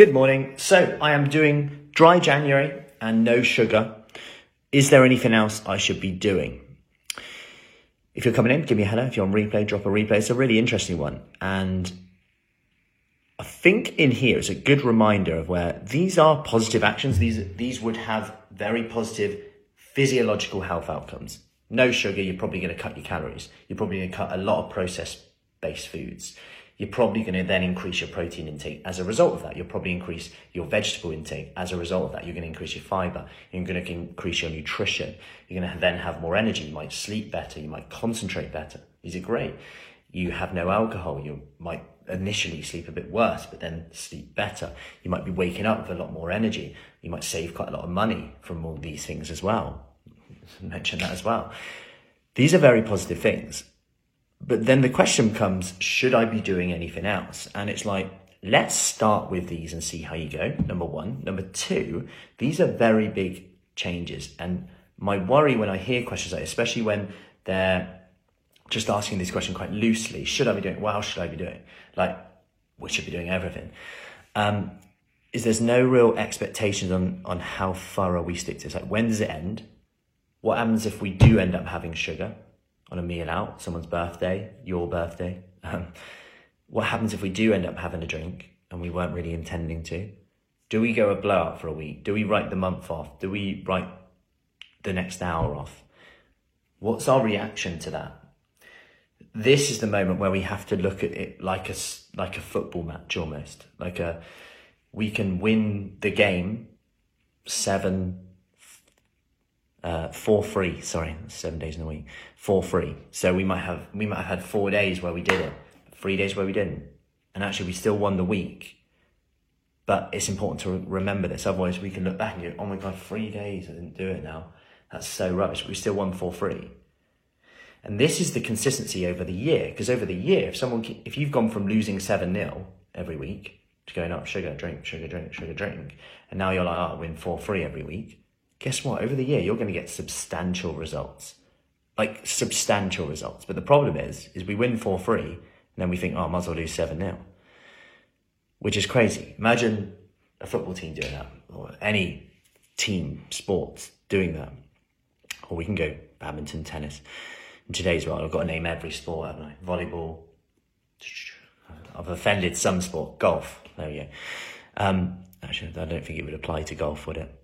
Good morning. So I am doing dry January and no sugar. Is there anything else I should be doing? If you're coming in, give me a hello. If you're on replay, drop a replay. It's a really interesting one. And I think in here is a good reminder of where these are positive actions. These, these would have very positive physiological health outcomes. No sugar, you're probably going to cut your calories. You're probably going to cut a lot of processed based foods you're probably going to then increase your protein intake as a result of that. You'll probably increase your vegetable intake as a result of that. You're going to increase your fiber. You're going to increase your nutrition. You're going to then have more energy. You might sleep better. You might concentrate better. These are great. You have no alcohol. You might initially sleep a bit worse, but then sleep better. You might be waking up with a lot more energy. You might save quite a lot of money from all these things as well. Mention that as well. These are very positive things but then the question comes, should I be doing anything else? And it's like, let's start with these and see how you go. Number one. Number two, these are very big changes. And my worry when I hear questions like, especially when they're just asking this question quite loosely, should I be doing, well, should I be doing? Like, we should be doing everything. Um, is there's no real expectations on, on how thorough we stick to this. Like, when does it end? What happens if we do end up having sugar? On a meal out, someone's birthday, your birthday. Um, what happens if we do end up having a drink and we weren't really intending to? Do we go a blowout for a week? Do we write the month off? Do we write the next hour off? What's our reaction to that? This is the moment where we have to look at it like a like a football match almost. Like a we can win the game seven uh, for free. Sorry, seven days in a week for free. So we might have we might have had four days where we did it, three days where we didn't, and actually we still won the week. But it's important to remember this, otherwise we can look back and go, "Oh my god, three days I didn't do it now. That's so rubbish." But we still won for free. And this is the consistency over the year, because over the year, if someone if you've gone from losing seven 0 every week to going up sugar drink sugar drink sugar drink, and now you're like, "Oh, I win for free every week." Guess what? Over the year, you're going to get substantial results, like substantial results. But the problem is, is we win for free, and then we think, oh, I might as well lose 7 0, which is crazy. Imagine a football team doing that, or any team, sports doing that. Or we can go badminton, tennis. In today's world, I've got to name every sport, haven't I? Volleyball. I've offended some sport. Golf. There we go. Um, actually, I don't think it would apply to golf, would it?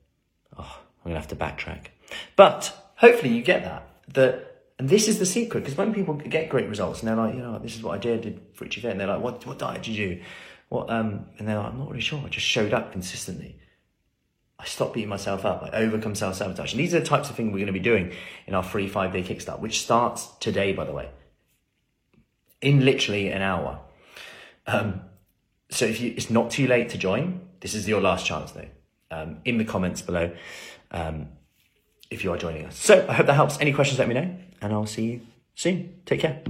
Oh, I'm going to have to backtrack. But hopefully you get that. That and this is the secret because when people get great results and they're like, you know, this is what I did, did for each event, and they're like, what what diet did you do? What um, and they're like, I'm not really sure. I just showed up consistently. I stopped beating myself up. I overcome self sabotage. And these are the types of things we're going to be doing in our free five day kickstart, which starts today, by the way, in literally an hour. Um, so if you, it's not too late to join. This is your last chance, though. Um, in the comments below, um, if you are joining us. So I hope that helps. Any questions, let me know, and I'll see you soon. Take care.